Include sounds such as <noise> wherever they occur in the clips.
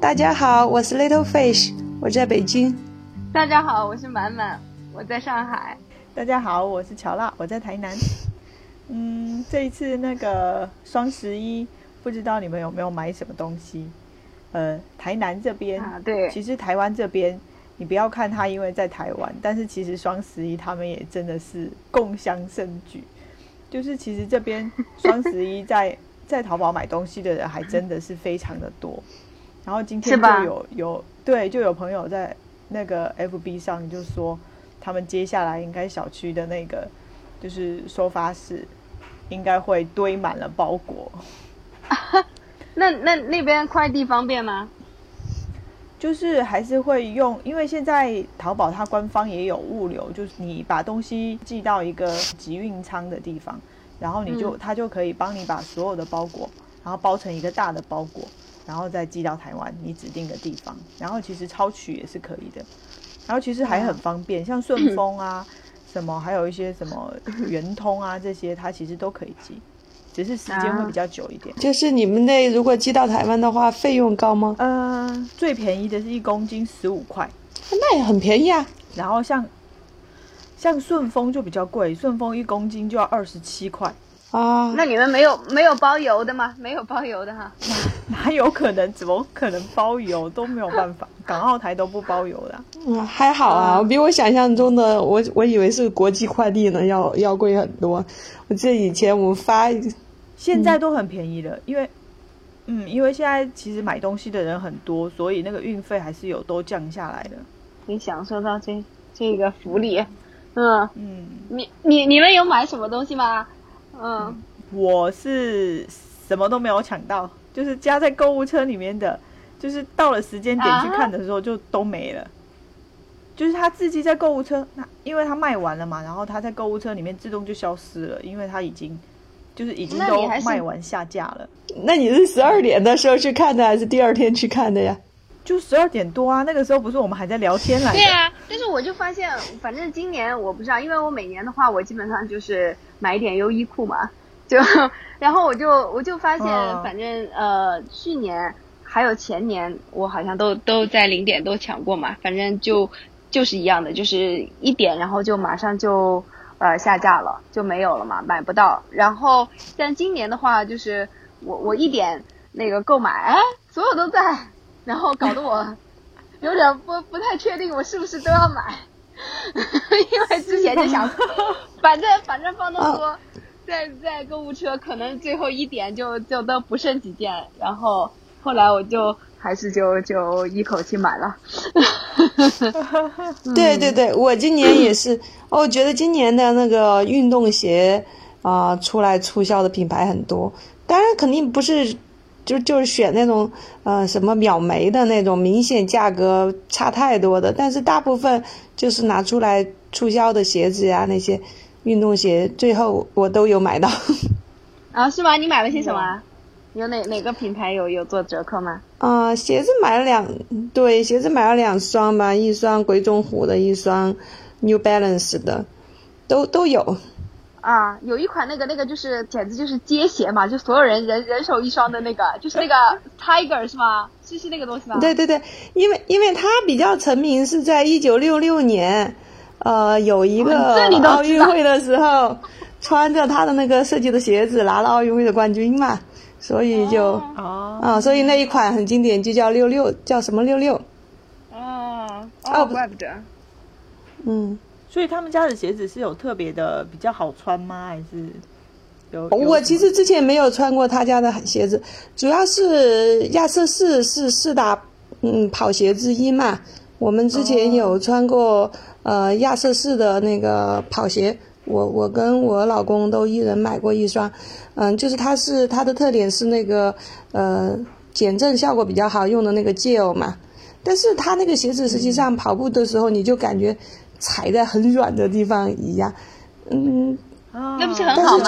大家好，我是 Little Fish，我在北京。大家好，我是满满，我在上海。大家好，我是乔娜，我在台南。嗯，这一次那个双十一，不知道你们有没有买什么东西？呃，台南这边，对，其实台湾这边，你不要看他，因为在台湾，但是其实双十一他们也真的是共襄盛举。就是其实这边双十一在在淘宝买东西的人还真的是非常的多。然后今天就有有对，就有朋友在那个 FB 上就说，他们接下来应该小区的那个就是收发室，应该会堆满了包裹。<laughs> 那那那边快递方便吗？就是还是会用，因为现在淘宝它官方也有物流，就是你把东西寄到一个集运仓的地方，然后你就它就可以帮你把所有的包裹，然后包成一个大的包裹。然后再寄到台湾你指定的地方，然后其实超取也是可以的，然后其实还很方便，像顺丰啊，什么还有一些什么圆通啊这些，它其实都可以寄，只是时间会比较久一点。就是你们那如果寄到台湾的话，费用高吗？呃，最便宜的是一公斤十五块，那也很便宜啊。然后像像顺丰就比较贵，顺丰一公斤就要二十七块。啊，那你们没有没有包邮的吗？没有包邮的哈，<laughs> 哪有可能？怎么可能包邮？都没有办法，<laughs> 港澳台都不包邮的。嗯，还好啊，比我想象中的，我我以为是国际快递呢，要要贵很多。我记得以前我们发，现在都很便宜了，因为，嗯，因为现在其实买东西的人很多，所以那个运费还是有都降下来的。你享受到这这个福利，嗯嗯，你你你们有买什么东西吗？嗯，我是什么都没有抢到，就是加在购物车里面的，就是到了时间点去看的时候就都没了。就是他自己在购物车，那因为他卖完了嘛，然后他在购物车里面自动就消失了，因为他已经就是已经都卖完下架了。那你是十二点的时候去看的，还是第二天去看的呀？就十二点多啊，那个时候不是我们还在聊天来？对啊，但是我就发现，反正今年我不知道，因为我每年的话，我基本上就是买一点优衣库嘛，就 <laughs> 然后我就我就发现，反正呃去年还有前年，我好像都都在零点都抢过嘛，反正就就是一样的，就是一点，然后就马上就呃下架了，就没有了嘛，买不到。然后像今年的话，就是我我一点那个购买，哎，所有都在。然后搞得我 <laughs> 有点不不太确定，我是不是都要买？<laughs> 因为之前就想，反正反正放那么多，在在购物车，可能最后一点就就都不剩几件。然后后来我就还是就就一口气买了。<laughs> <laughs> 对对对，我今年也是。<laughs> 我觉得今年的那个运动鞋啊，出来促销的品牌很多，当然肯定不是。就就是选那种呃什么秒没的那种，明显价格差太多的，但是大部分就是拿出来促销的鞋子呀，那些运动鞋，最后我都有买到。啊，是吗？你买了些什么？有哪哪个品牌有有做折扣吗？啊，鞋子买了两对，鞋子买了两双吧，一双鬼冢虎的，一双 New Balance 的，都都有。啊，有一款那个那个就是简直就是街鞋嘛，就所有人人人手一双的那个，就是那个 <laughs> Tiger 是吗？是是那个东西吗？对对对，因为因为它比较成名是在一九六六年，呃，有一个奥运会的时候，穿着他的那个设计的鞋子拿了奥运会的冠军嘛，所以就啊，所以那一款很经典，就叫六六，叫什么六六？哦哦，怪不得，嗯。所以他们家的鞋子是有特别的比较好穿吗？还是有？我其实之前没有穿过他家的鞋子，主要是亚瑟士是四大嗯跑鞋之一嘛。我们之前有穿过呃亚瑟士的那个跑鞋，我我跟我老公都一人买过一双。嗯，就是它是它的特点是那个呃减震效果比较好用的那个 gel 嘛。但是它那个鞋子实际上跑步的时候你就感觉。踩在很软的地方一样，嗯，那不是很好吗？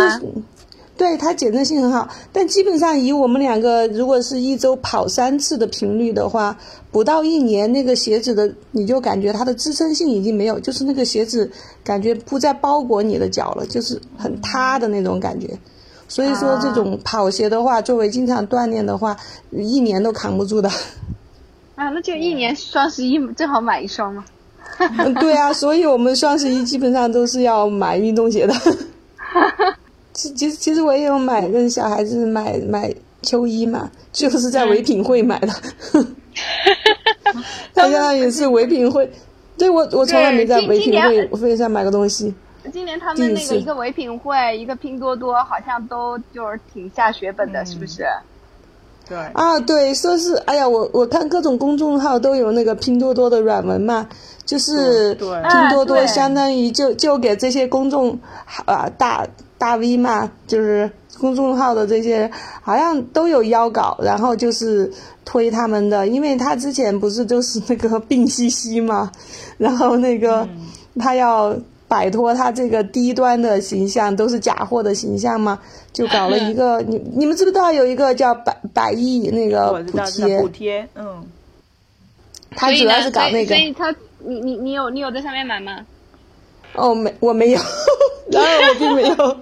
对它减震性很好，但基本上以我们两个如果是一周跑三次的频率的话，不到一年那个鞋子的你就感觉它的支撑性已经没有，就是那个鞋子感觉不再包裹你的脚了，就是很塌的那种感觉。所以说这种跑鞋的话，作为经常锻炼的话，一年都扛不住的。啊，那就一年双十一正好买一双嘛。<laughs> 对啊，所以我们双十一基本上都是要买运动鞋的。<laughs> 其其实其实我也有买跟小孩子买买秋衣嘛，就是在唯品会买的。他相当于是唯品会，对我我从来没在唯品会会上买过东西。今年他们那个一个唯品会，一个拼多多，好像都就是挺下血本的，是不是？对啊，对，说是哎呀，我我看各种公众号都有那个拼多多的软文嘛，就是拼多多相当于就就给这些公众啊大大 V 嘛，就是公众号的这些好像都有邀稿，然后就是推他们的，因为他之前不是就是那个病兮兮嘛，<laughs> 然后那个他要。摆脱他这个低端的形象，都是假货的形象嘛，就搞了一个 <laughs> 你你们知不知道有一个叫百百亿那个补贴？补贴，嗯。他主要是搞那个。所以他，你你你有你有在上面买吗？哦，没，我没有，<laughs> 然后我并没有。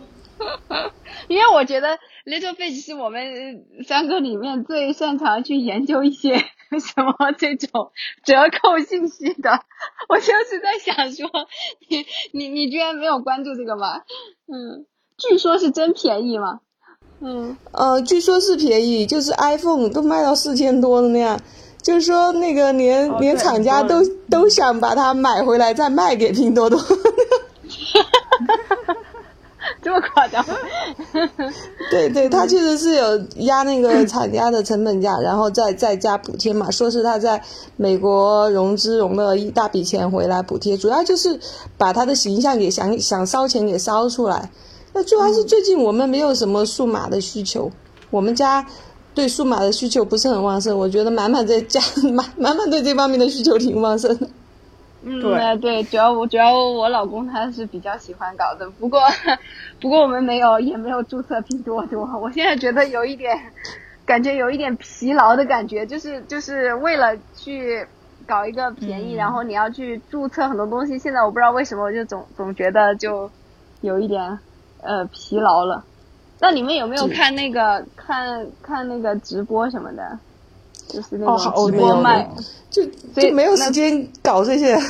<laughs> 因为我觉得 Little Fish 是我们三个里面最擅长去研究一些。<laughs> 什么这种折扣信息的？<laughs> 我就是在想说，你你你居然没有关注这个吗？嗯，据说是真便宜吗？嗯，呃，据说是便宜，就是 iPhone 都卖到四千多的那样，就是说那个连连厂家都都想把它买回来再卖给拼多多。这么夸张？对对，他确实是有压那个 <clears throat> 厂家的成本价，然后再再加补贴嘛。说是他在美国融资融了一大笔钱回来补贴，主要就是把他的形象给想想烧钱给烧出来。那主要是最近我们没有什么数码的需求，我们家对数码的需求不是很旺盛。我觉得满满在家 <laughs> 满满满对这方面的需求挺旺盛的。嗯，对对，主要我主要我老公他是比较喜欢搞的，不过不过我们没有也没有注册拼多多，我现在觉得有一点感觉有一点疲劳的感觉，就是就是为了去搞一个便宜，然后你要去注册很多东西，现在我不知道为什么我就总总觉得就有一点呃疲劳了。那你们有没有看那个看看那个直播什么的？就是那种直播卖，就就没有时间搞这些。<laughs>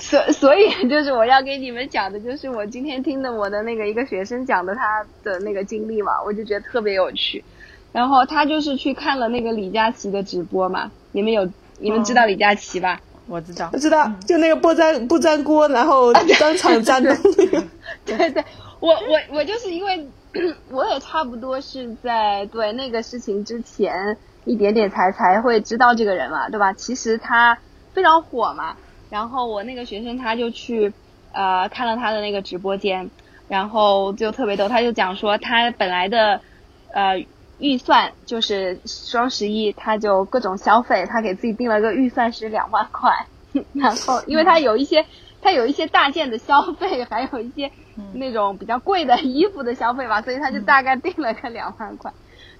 所所以就是我要给你们讲的，就是我今天听的我的那个一个学生讲的他的那个经历嘛，我就觉得特别有趣。然后他就是去看了那个李佳琦的直播嘛，你们有你们知道李佳琦吧？我知道，我知道，就那个不粘不粘锅，然后当场粘的那个。对对，我我我就是因为 <clears throat> 我也差不多是在对那个事情之前。一点点才才会知道这个人嘛，对吧？其实他非常火嘛。然后我那个学生他就去呃看了他的那个直播间，然后就特别逗，他就讲说他本来的呃预算就是双十一他就各种消费，他给自己定了个预算是两万块。<laughs> 然后因为他有一些他有一些大件的消费，还有一些那种比较贵的衣服的消费吧，所以他就大概定了个两万块。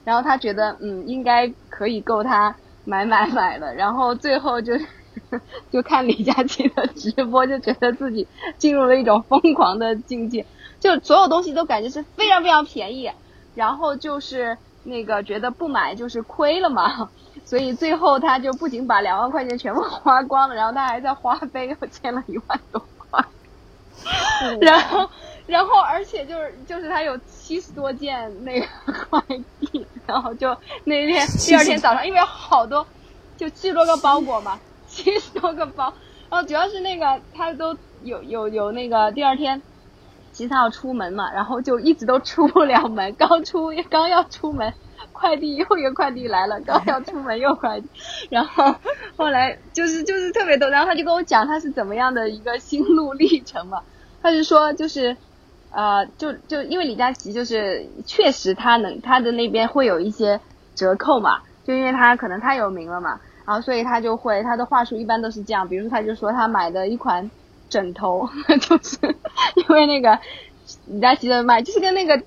然后他觉得，嗯，应该可以够他买买买了。然后最后就 <laughs> 就看李佳琦的直播，就觉得自己进入了一种疯狂的境界，就所有东西都感觉是非常非常便宜。然后就是那个觉得不买就是亏了嘛，所以最后他就不仅把两万块钱全部花光了，然后他还在花呗又欠了一万多块。然后，然后而且就是就是他有七十多件那个 <laughs> 快递。然后就那天第二天早上，因为好多，就七十多个包裹嘛，七十多个包。然后主要是那个他都有有有那个第二天，其实他要出门嘛，然后就一直都出不了门。刚出刚要出门，快递又一个快递来了，刚要出门又快递。然后后来就是就是特别逗，然后他就跟我讲他是怎么样的一个心路历程嘛。他就说就是。呃，就就因为李佳琦就是确实他能他的那边会有一些折扣嘛，就因为他可能太有名了嘛，然后所以他就会他的话术一般都是这样，比如说他就说他买的一款枕头，<laughs> 就是因为那个李佳琦的卖，就是跟那个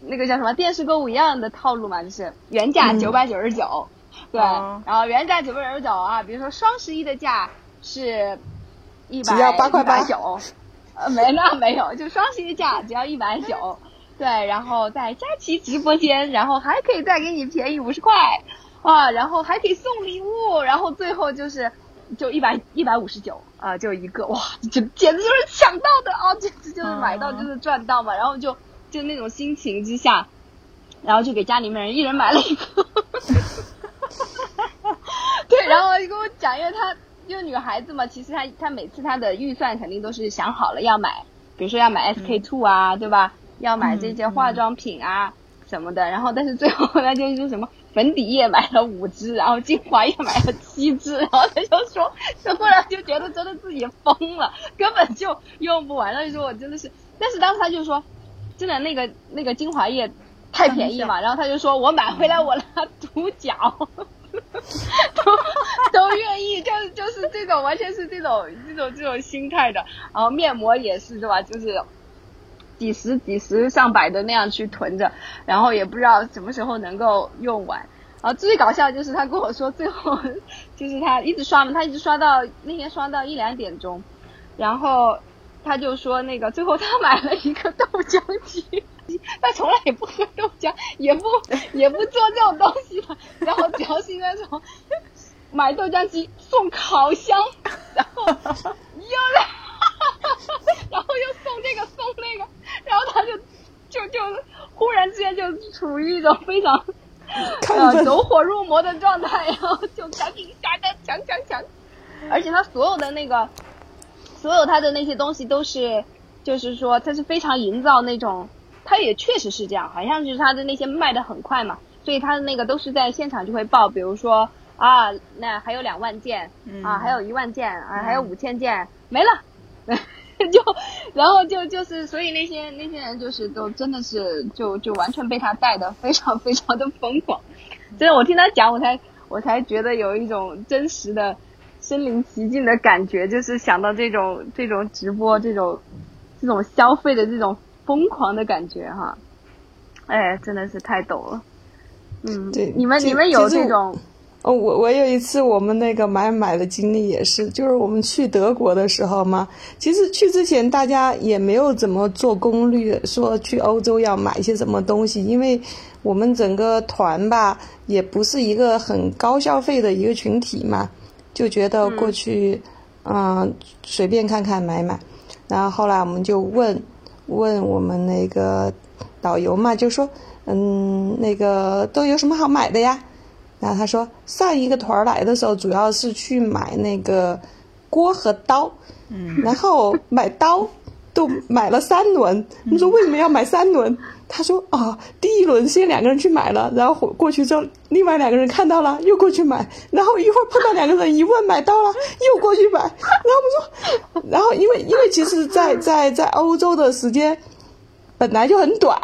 那个叫什么电视购物一样的套路嘛，就是原价九百九十九，对，然后原价九百九十九啊，比如说双十一的价是一百只要八块八九，呃，没那没有，就双十一价只要一百九，对，然后在佳琦直播间，然后还可以再给你便宜五十块啊，然后还可以送礼物，然后最后就是就一百一百五十九啊，就一个哇，就简直就是抢到的啊，简直就是买到就是赚到嘛，然后就就那种心情之下，然后就给家里面人一人买了一个，<laughs> 对，然后就跟我讲，因为他。就女孩子嘛，其实她她每次她的预算肯定都是想好了要买，比如说要买 SK two 啊，对吧？要买这些化妆品啊什么的。然后但是最后她，就是什么粉底液买了五支，然后精华液买了七支，然后她就说，她忽然就觉得真的自己疯了，根本就用不完。他就说我真的是，但是当时她就说，真的那个那个精华液太便宜嘛，然后他就说我买回来我拿涂脚。<laughs> 都都愿意，是这种，完全是这种这种这种心态的。然后面膜也是，对吧？就是几十几十上百的那样去囤着，然后也不知道什么时候能够用完。然后最搞笑就是他跟我说，最后就是他一直刷嘛，他一直刷到那天刷到一两点钟，然后他就说那个最后他买了一个豆浆机。<laughs> 他从来也不喝豆浆，也不也不做这种东西的。然后主要是那种买豆浆机送烤箱，然后又来，然后又送这个送那个，然后他就就就忽然之间就处于一种非常呃走火入魔的状态，然后就赶紧下单抢抢抢，而且他所有的那个所有他的那些东西都是，就是说他是非常营造那种。他也确实是这样，好像就是他的那些卖的很快嘛，所以他的那个都是在现场就会爆，比如说啊，那还有两万件，啊，还有一万件，啊，还有五千件没了，<laughs> 就然后就就是，所以那些那些人就是都真的是就就完全被他带的非常非常的疯狂，真的，我听他讲，我才我才觉得有一种真实的身临其境的感觉，就是想到这种这种直播这种这种消费的这种。疯狂的感觉哈，哎，真的是太逗了。嗯，对，你们你们有这种？哦，我我有一次我们那个买买的经历也是，就是我们去德国的时候嘛，其实去之前大家也没有怎么做攻略，说去欧洲要买一些什么东西，因为我们整个团吧也不是一个很高消费的一个群体嘛，就觉得过去嗯随便看看买买，然后后来我们就问。问我们那个导游嘛，就说，嗯，那个都有什么好买的呀？然后他说，上一个团来的时候，主要是去买那个锅和刀，嗯，然后买刀都买了三轮。你说为什么要买三轮？他说啊，第一轮先两个人去买了，然后过去之后，另外两个人看到了又过去买，然后一会儿碰到两个人一问买到了又过去买，然后我们说，然后因为因为其实，在在在欧洲的时间本来就很短，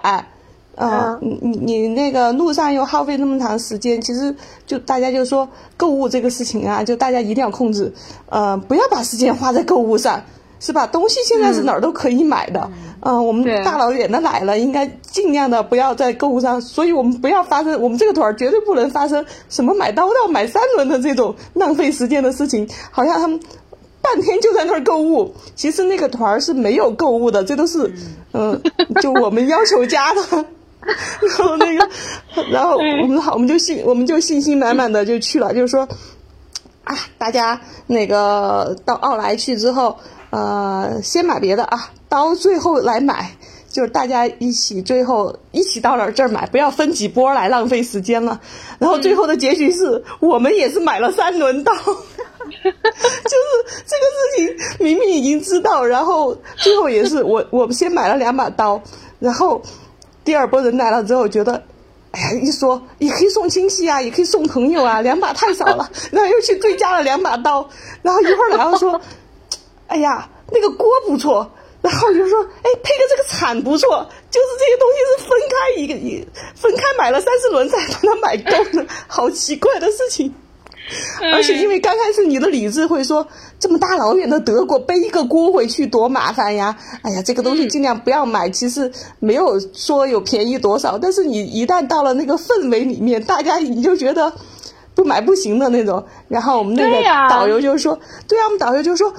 嗯，你你你那个路上又耗费那么长时间，其实就大家就说购物这个事情啊，就大家一定要控制，呃，不要把时间花在购物上。是吧？东西现在是哪儿都可以买的，嗯，我们大老远的来了，应该尽量的不要在购物上，所以我们不要发生，我们这个团儿绝对不能发生什么买刀要买三轮的这种浪费时间的事情。好像他们半天就在那儿购物，其实那个团儿是没有购物的，这都是，嗯，就我们要求加的。<laughs> 然后那个，然后我们好，我们就信，我们就信心满满的就去了，就是说，啊，大家那个到奥莱去之后。呃，先买别的啊，到最后来买，就是大家一起最后一起到了这儿买，不要分几波来浪费时间了。然后最后的结局是我们也是买了三轮刀，<laughs> 就是这个事情明明已经知道，然后最后也是我我们先买了两把刀，然后第二波人来了之后觉得，哎呀，一说也可以送亲戚啊，也可以送朋友啊，两把太少了，然后又去追加了两把刀，然后一会儿然后说。<laughs> 哎呀，那个锅不错，然后就说，哎，配个这个铲不错，就是这些东西是分开一个一分开买了三四轮才把它买够的，好奇怪的事情。<laughs> 而且因为刚开始你的理智会说，这么大老远的德国背一个锅回去多麻烦呀！哎呀，这个东西尽量不要买。其实没有说有便宜多少，但是你一旦到了那个氛围里面，大家你就觉得不买不行的那种。然后我们那个导游就说：“对啊，我们导游就说，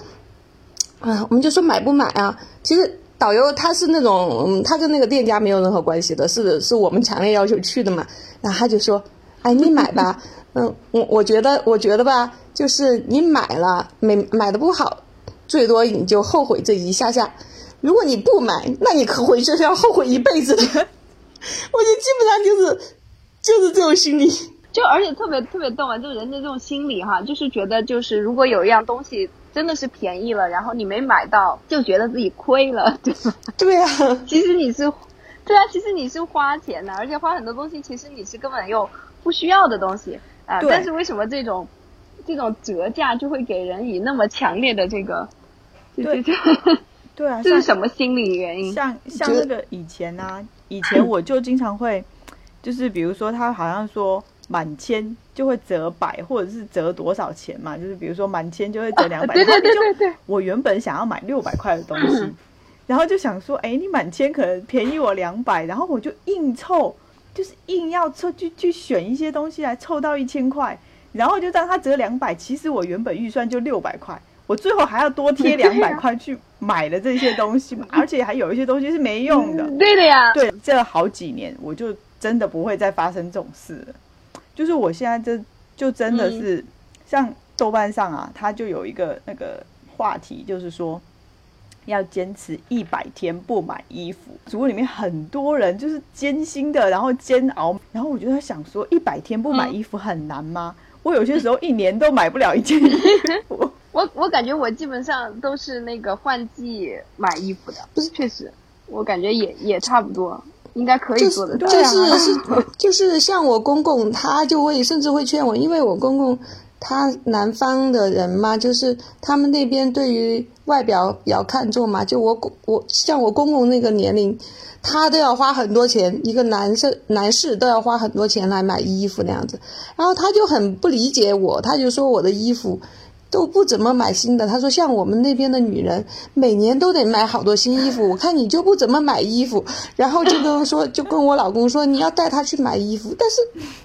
啊，我们就说买不买啊？其实。”导游他是那种，他跟那个店家没有任何关系的，是是我们强烈要求去的嘛。然后他就说：“哎，你买吧，嗯，我我觉得我觉得吧，就是你买了没买的不好，最多你就后悔这一下下。如果你不买，那你可回去是要后悔一辈子的。<laughs> 我就基本上就是就是这种心理，就而且特别特别逗啊，就人的这种心理哈，就是觉得就是如果有一样东西。真的是便宜了，然后你没买到，就觉得自己亏了，<laughs> 对吧？<laughs> 对啊，其实你是，对啊，其实你是花钱的，而且花很多东西，其实你是根本又不需要的东西啊。但是为什么这种这种折价就会给人以那么强烈的这个？对对啊，这是什么心理原因？像像那个以前啊，以前我就经常会，就是比如说他好像说。满千就会折百，或者是折多少钱嘛？就是比如说满千就会折两百。对对对对对。我原本想要买六百块的东西，<laughs> 然后就想说，哎，你满千可能便宜我两百，然后我就硬凑，就是硬要凑去去选一些东西来凑到一千块，然后就让他折两百。其实我原本预算就六百块，我最后还要多贴两百块去买了这些东西嘛，<laughs> 而且还有一些东西是没用的。对的呀。对，这好几年我就真的不会再发生这种事了。就是我现在这就真的是像豆瓣上啊，它就有一个那个话题，就是说要坚持一百天不买衣服。组里面很多人就是艰辛的，然后煎熬。然后我就在想说，一百天不买衣服很难吗？<laughs> 我有些时候一年都买不了一件衣服。<laughs> 我我感觉我基本上都是那个换季买衣服的，不是确实，我感觉也也差不多。应该可以做的，就是是就是像我公公，他就会甚至会劝我，因为我公公他南方的人嘛，就是他们那边对于外表比较看重嘛。就我我像我公公那个年龄，他都要花很多钱，一个男生男士都要花很多钱来买衣服那样子，然后他就很不理解我，他就说我的衣服。都不怎么买新的。他说，像我们那边的女人，每年都得买好多新衣服。我看你就不怎么买衣服，然后就跟说，<laughs> 就跟我老公说，你要带他去买衣服。但是，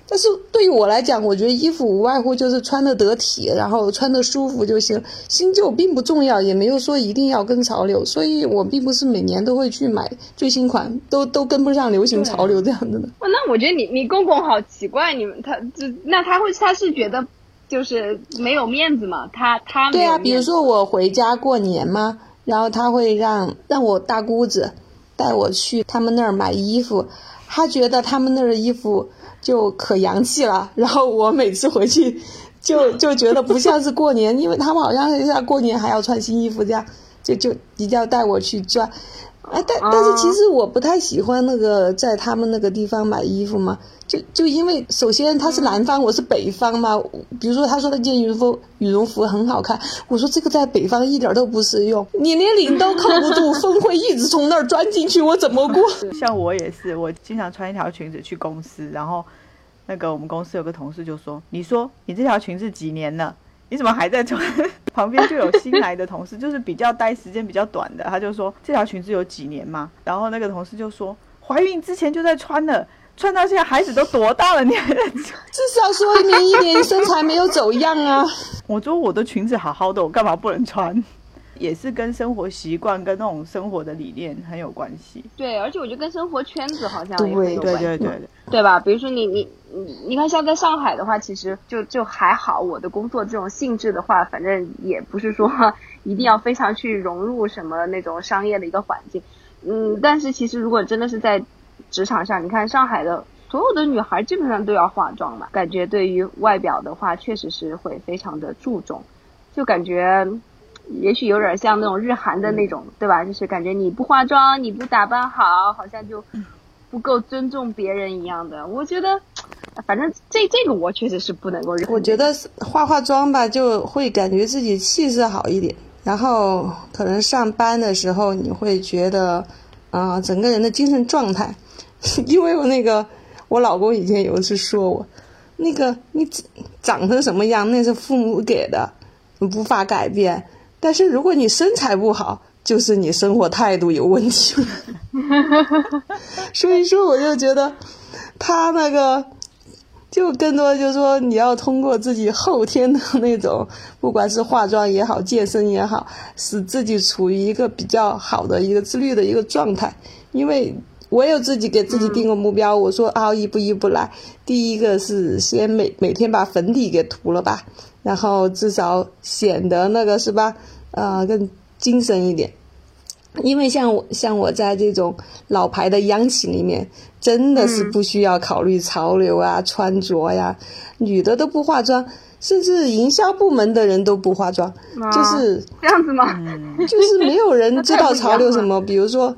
但是对于我来讲，我觉得衣服无外乎就是穿的得体，然后穿的舒服就行，新旧并不重要，也没有说一定要跟潮流。所以我并不是每年都会去买最新款，都都跟不上流行潮流这样子的。那我觉得你你公公好奇怪，你们他这那他会他是觉得。就是没有面子嘛，他他对啊，比如说我回家过年嘛，然后他会让让我大姑子带我去他们那儿买衣服，他觉得他们那儿的衣服就可洋气了，然后我每次回去就就觉得不像是过年，因为他们好像是像过年还要穿新衣服这样，就就一定要带我去转。哎，但但是其实我不太喜欢那个在他们那个地方买衣服嘛，就就因为首先他是南方，我是北方嘛。比如说他说那件羽绒服羽绒服很好看，我说这个在北方一点都不适用，你连领都扣不住，风会一直从那儿钻进去，我怎么过？<laughs> 像我也是，我经常穿一条裙子去公司，然后那个我们公司有个同事就说：“你说你这条裙子几年了？”你怎么还在穿？旁边就有新来的同事，就是比较待时间比较短的，他就说这条裙子有几年吗？然后那个同事就说怀孕之前就在穿了，穿到现在孩子都多大了，你还在穿？<laughs> 至少说明一点身材没有走样啊。我说我的裙子好好的，我干嘛不能穿？也是跟生活习惯跟那种生活的理念很有关系。对，而且我觉得跟生活圈子好像也很有关系，对对对对，对吧？比如说你你你你看，像在上海的话，其实就就还好。我的工作这种性质的话，反正也不是说 <laughs> 一定要非常去融入什么那种商业的一个环境。嗯，但是其实如果真的是在职场上，你看上海的所有的女孩基本上都要化妆嘛，感觉对于外表的话，确实是会非常的注重，就感觉。也许有点像那种日韩的那种，对吧？就是感觉你不化妆、你不打扮好，好像就不够尊重别人一样的。我觉得，反正这这个我确实是不能够认。我觉得化化妆吧，就会感觉自己气色好一点，然后可能上班的时候你会觉得，啊，整个人的精神状态。<laughs> 因为我那个我老公以前有一次说我，那个你长成什么样，那是父母给的，无法改变。但是如果你身材不好，就是你生活态度有问题。<laughs> 所以说，我就觉得他那个。就更多就是说，你要通过自己后天的那种，不管是化妆也好，健身也好，使自己处于一个比较好的一个自律的一个状态。因为我有自己给自己定个目标，我说啊，一步一步来。第一个是先每每天把粉底给涂了吧，然后至少显得那个是吧，呃，更精神一点。因为像我像我在这种老牌的央企里面，真的是不需要考虑潮流啊、穿着呀，女的都不化妆，甚至营销部门的人都不化妆，就是这样子吗？就是没有人知道潮流什么。<laughs> 比如说，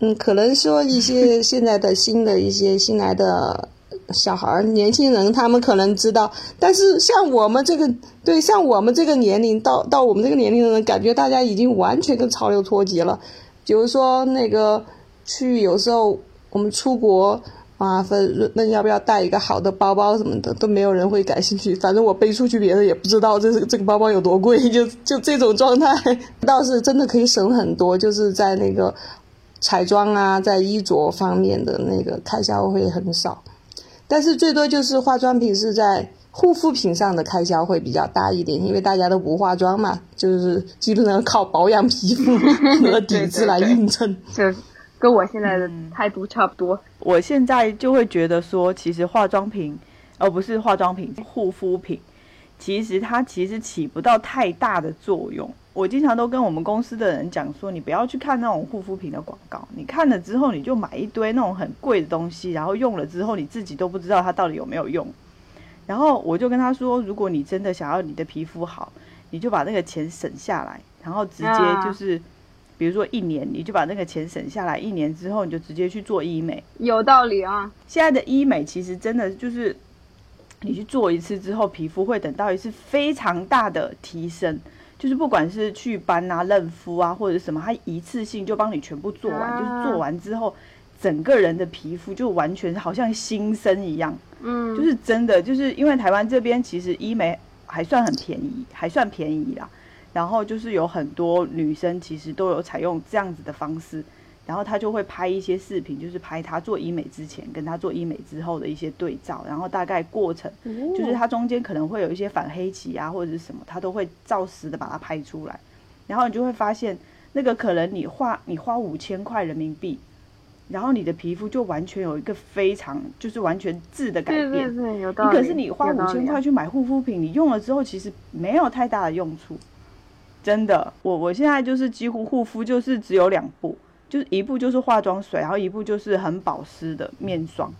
嗯，可能说一些现在的新的一些新来的小孩、年轻人，他们可能知道，但是像我们这个，对，像我们这个年龄到到我们这个年龄的人，感觉大家已经完全跟潮流脱节了。比如说那个去有时候我们出国啊，分那要不要带一个好的包包什么的，都没有人会感兴趣。反正我背出去，别人也不知道这是这个包包有多贵，就就这种状态，倒是真的可以省很多，就是在那个彩妆啊，在衣着方面的那个开销会很少，但是最多就是化妆品是在。护肤品上的开销会比较大一点，因为大家都不化妆嘛，就是基本上靠保养皮肤和底子来硬撑。这跟我现在的态度差不多。我现在就会觉得说，其实化妆品，而不是化妆品，护肤品，其实它其实起不到太大的作用。我经常都跟我们公司的人讲说，你不要去看那种护肤品的广告，你看了之后你就买一堆那种很贵的东西，然后用了之后你自己都不知道它到底有没有用。然后我就跟他说，如果你真的想要你的皮肤好，你就把那个钱省下来，然后直接就是，比如说一年，你就把那个钱省下来，一年之后你就直接去做医美。有道理啊！现在的医美其实真的就是，你去做一次之后，皮肤会等到一次非常大的提升，就是不管是祛斑啊、嫩肤啊或者什么，它一次性就帮你全部做完，就是做完之后。整个人的皮肤就完全好像新生一样，嗯，就是真的，就是因为台湾这边其实医美还算很便宜，还算便宜啦。然后就是有很多女生其实都有采用这样子的方式，然后他就会拍一些视频，就是拍他做医美之前跟他做医美之后的一些对照，然后大概过程，就是他中间可能会有一些反黑期啊或者是什么，他都会照实的把它拍出来，然后你就会发现那个可能你花你花五千块人民币。然后你的皮肤就完全有一个非常就是完全质的改变。<laughs> 对对对，有道理。你可是你花五千块去买护肤品，你用了之后其实没有太大的用处。真的，我我现在就是几乎护肤就是只有两步，就是一步就是化妆水，然后一步就是很保湿的面霜，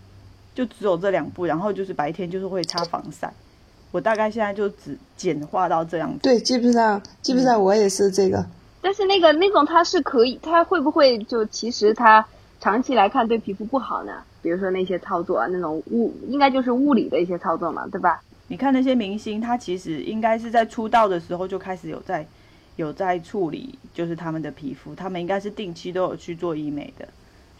就只有这两步。然后就是白天就是会擦防晒。我大概现在就只简化到这样子。对，基本上基本上我也是这个。但是那个那种它是可以，它会不会就其实它？长期来看对皮肤不好呢，比如说那些操作，啊那种物应该就是物理的一些操作嘛，对吧？你看那些明星，他其实应该是在出道的时候就开始有在有在处理，就是他们的皮肤，他们应该是定期都有去做医美的，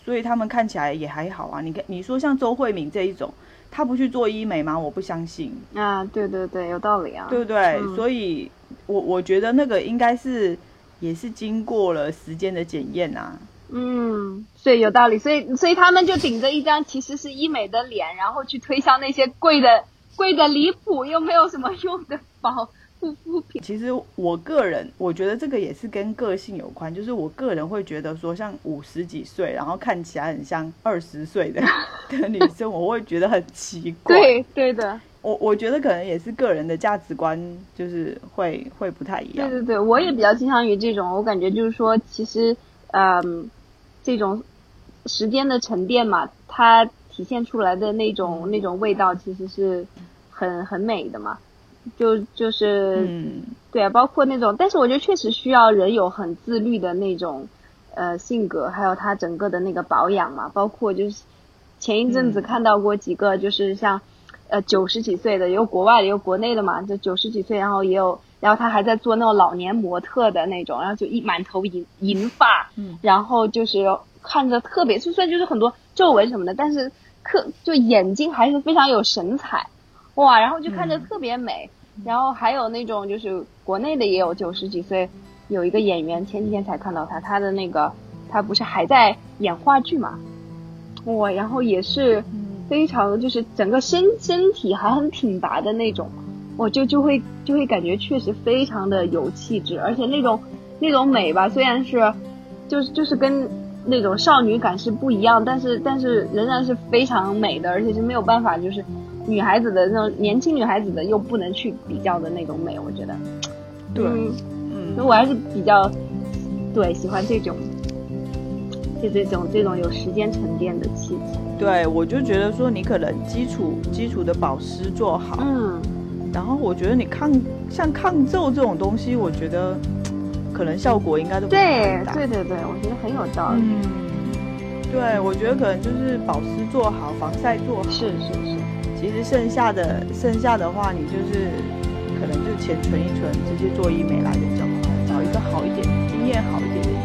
所以他们看起来也还好啊。你看，你说像周慧敏这一种，他不去做医美吗？我不相信啊。对对对，有道理啊，对不对？所以，我我觉得那个应该是也是经过了时间的检验啊。嗯，所以有道理，所以所以他们就顶着一张其实是医美的脸，然后去推销那些贵的贵的离谱又没有什么用的保护肤品。其实我个人我觉得这个也是跟个性有关，就是我个人会觉得说，像五十几岁然后看起来很像二十岁的 <laughs> 的女生，我会觉得很奇怪。对对的，我我觉得可能也是个人的价值观，就是会会不太一样。对对对，我也比较倾向于这种，我感觉就是说，其实嗯。这种时间的沉淀嘛，它体现出来的那种那种味道，其实是很很美的嘛。就就是，嗯对啊，包括那种，但是我觉得确实需要人有很自律的那种呃性格，还有他整个的那个保养嘛。包括就是前一阵子看到过几个，就是像呃九十几岁的，有国外的，有国内的嘛，就九十几岁，然后也有。然后他还在做那种老年模特的那种，然后就一满头银银发，嗯，然后就是看着特别，就算就是很多皱纹什么的，但是可就眼睛还是非常有神采，哇，然后就看着特别美。然后还有那种就是国内的也有九十几岁，有一个演员前几天才看到他，他的那个他不是还在演话剧嘛，哇，然后也是非常就是整个身身体还很挺拔的那种，我就就会就会感觉确实非常的有气质，而且那种那种美吧，虽然是就是就是跟那种少女感是不一样，但是但是仍然是非常美的，而且是没有办法就是。女孩子的那种年轻女孩子的又不能去比较的那种美，我觉得，对，嗯，所以我还是比较对喜欢这种，就这种这种有时间沉淀的气质。对，我就觉得说你可能基础基础的保湿做好，嗯，然后我觉得你抗像抗皱这种东西，我觉得可能效果应该都对对对对，我觉得很有道理。嗯，对，我觉得可能就是保湿做好，防晒做好，是是是。其实剩下的剩下的话，你就是可能就钱存一存，直接做医美来的找，找一个好一点、经验好一点的。